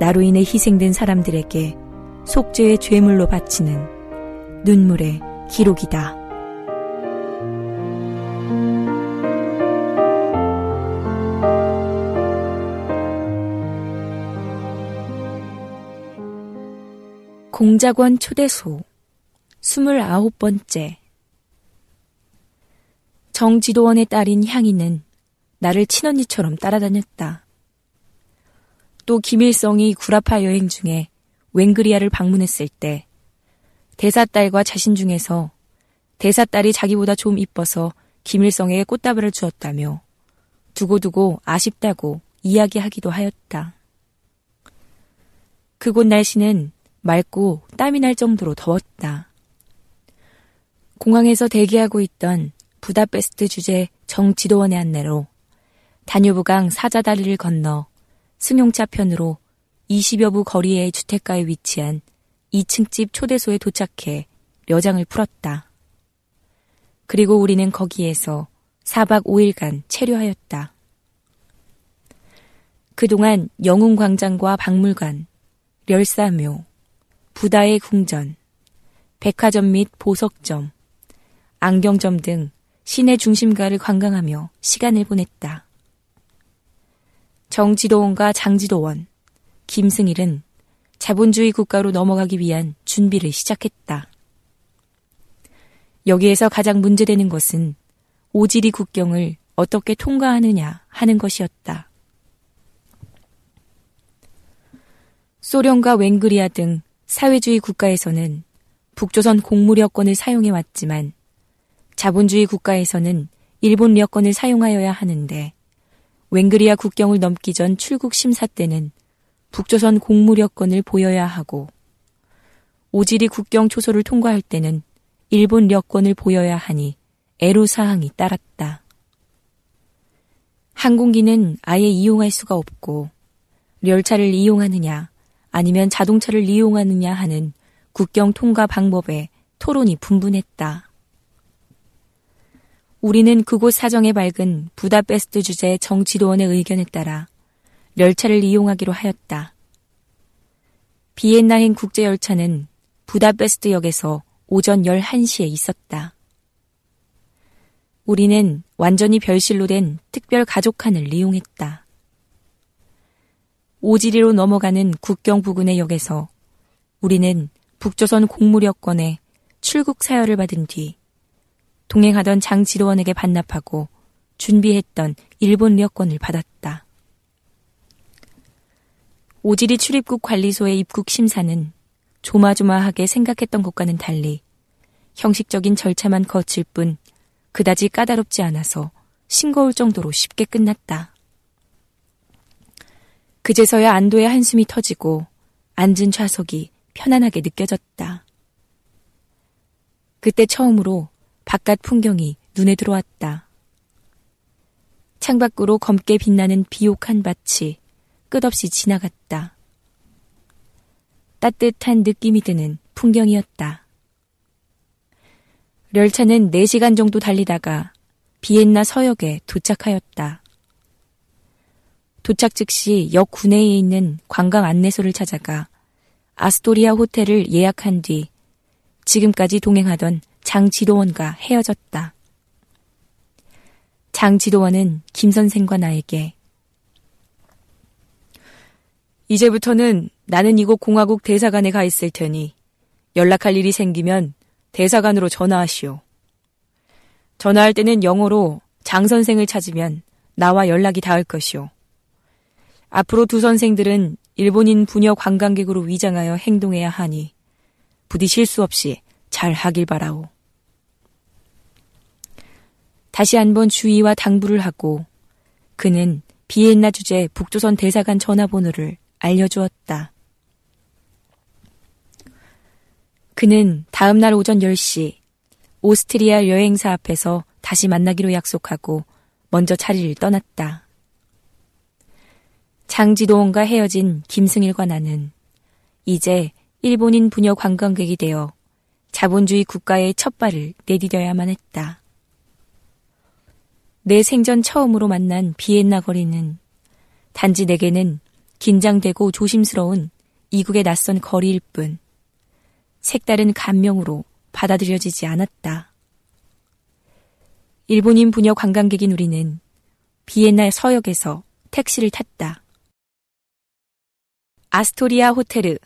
나로 인해 희생된 사람들에게 속죄의 죄물로 바치는 눈물의 기록이다. 공작원 초대소 29번째 정지도원의 딸인 향이는 나를 친언니처럼 따라다녔다. 또 김일성이 구라파 여행 중에 웬그리아를 방문했을 때 대사 딸과 자신 중에서 대사 딸이 자기보다 좀 이뻐서 김일성에게 꽃다발을 주었다며 두고두고 아쉽다고 이야기하기도 하였다. 그곳 날씨는 맑고 땀이 날 정도로 더웠다. 공항에서 대기하고 있던 부다페스트 주재 정지도원의 안내로 다뉴브강 사자다리를 건너 승용차 편으로 20여 부 거리의 주택가에 위치한 2층 집 초대소에 도착해 려장을 풀었다. 그리고 우리는 거기에서 4박 5일간 체류하였다. 그동안 영웅광장과 박물관, 멸사묘, 부다의 궁전, 백화점 및 보석점, 안경점 등 시내 중심가를 관광하며 시간을 보냈다. 정지도원과 장지도원, 김승일은 자본주의 국가로 넘어가기 위한 준비를 시작했다. 여기에서 가장 문제되는 것은 오지리 국경을 어떻게 통과하느냐 하는 것이었다. 소련과 웬그리아 등 사회주의 국가에서는 북조선 공무력권을 사용해 왔지만 자본주의 국가에서는 일본 여권을 사용하여야 하는데 웬그리아 국경을 넘기 전 출국 심사 때는 북조선 공무력권을 보여야 하고 오지리 국경 초소를 통과할 때는 일본 여권을 보여야 하니 애로사항이 따랐다. 항공기는 아예 이용할 수가 없고 열차를 이용하느냐 아니면 자동차를 이용하느냐 하는 국경 통과 방법에 토론이 분분했다. 우리는 그곳 사정에 밝은 부다페스트 주재 정치도원의 의견에 따라 열차를 이용하기로 하였다. 비엔나행 국제열차는 부다페스트 역에서 오전 11시에 있었다. 우리는 완전히 별실로 된 특별 가족칸을 이용했다. 오지리로 넘어가는 국경 부근의 역에서 우리는 북조선 공무력권에 출국 사열을 받은 뒤 동행하던 장지로원에게 반납하고 준비했던 일본 여권을 받았다. 오지리 출입국 관리소의 입국 심사는 조마조마하게 생각했던 것과는 달리 형식적인 절차만 거칠 뿐 그다지 까다롭지 않아서 싱거울 정도로 쉽게 끝났다. 그제서야 안도의 한숨이 터지고 앉은 좌석이 편안하게 느껴졌다. 그때 처음으로 바깥 풍경이 눈에 들어왔다. 창밖으로 검게 빛나는 비옥한 밭이 끝없이 지나갔다. 따뜻한 느낌이 드는 풍경이었다. 열차는 4시간 정도 달리다가 비엔나 서역에 도착하였다. 도착 즉시 역 구내에 있는 관광 안내소를 찾아가 아스토리아 호텔을 예약한 뒤 지금까지 동행하던 장지도원과 헤어졌다. 장지도원은 김 선생과 나에게 이제부터는 나는 이곳 공화국 대사관에 가 있을 테니 연락할 일이 생기면 대사관으로 전화하시오. 전화할 때는 영어로 장 선생을 찾으면 나와 연락이 닿을 것이오. 앞으로 두 선생들은 일본인 부녀 관광객으로 위장하여 행동해야 하니 부디 실수 없이 잘 하길 바라오. 다시 한번 주의와 당부를 하고 그는 비엔나 주재 북조선 대사관 전화번호를 알려주었다. 그는 다음 날 오전 10시 오스트리아 여행사 앞에서 다시 만나기로 약속하고 먼저 자리를 떠났다. 장지도원과 헤어진 김승일과 나는 이제 일본인 부녀 관광객이 되어 자본주의 국가의 첫 발을 내디뎌야만 했다. 내 생전 처음으로 만난 비엔나 거리는 단지 내게는 긴장되고 조심스러운 이국의 낯선 거리일 뿐 색다른 감명으로 받아들여지지 않았다. 일본인 부녀 관광객인 우리는 비엔나 서역에서 택시를 탔다. 아스토리아 호텔르.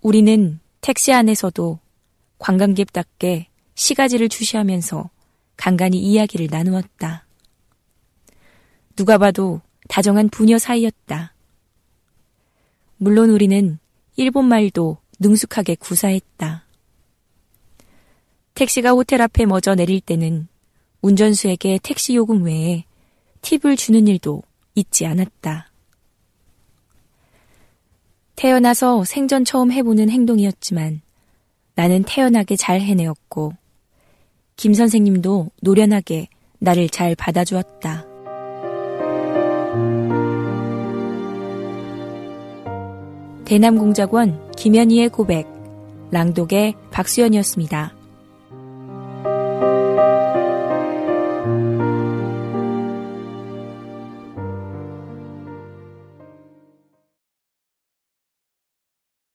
우리는 택시 안에서도 관광객답게 시가지를 주시하면서 간간히 이야기를 나누었다. 누가 봐도 다정한 부녀 사이였다. 물론 우리는 일본 말도 능숙하게 구사했다. 택시가 호텔 앞에 멎어 내릴 때는 운전수에게 택시 요금 외에 팁을 주는 일도 잊지 않았다. 태어나서 생전 처음 해보는 행동이었지만 나는 태어나게 잘 해내었고 김 선생님도 노련하게 나를 잘 받아주었다. 대남공작원 김현희의 고백, 랑독의 박수연이었습니다.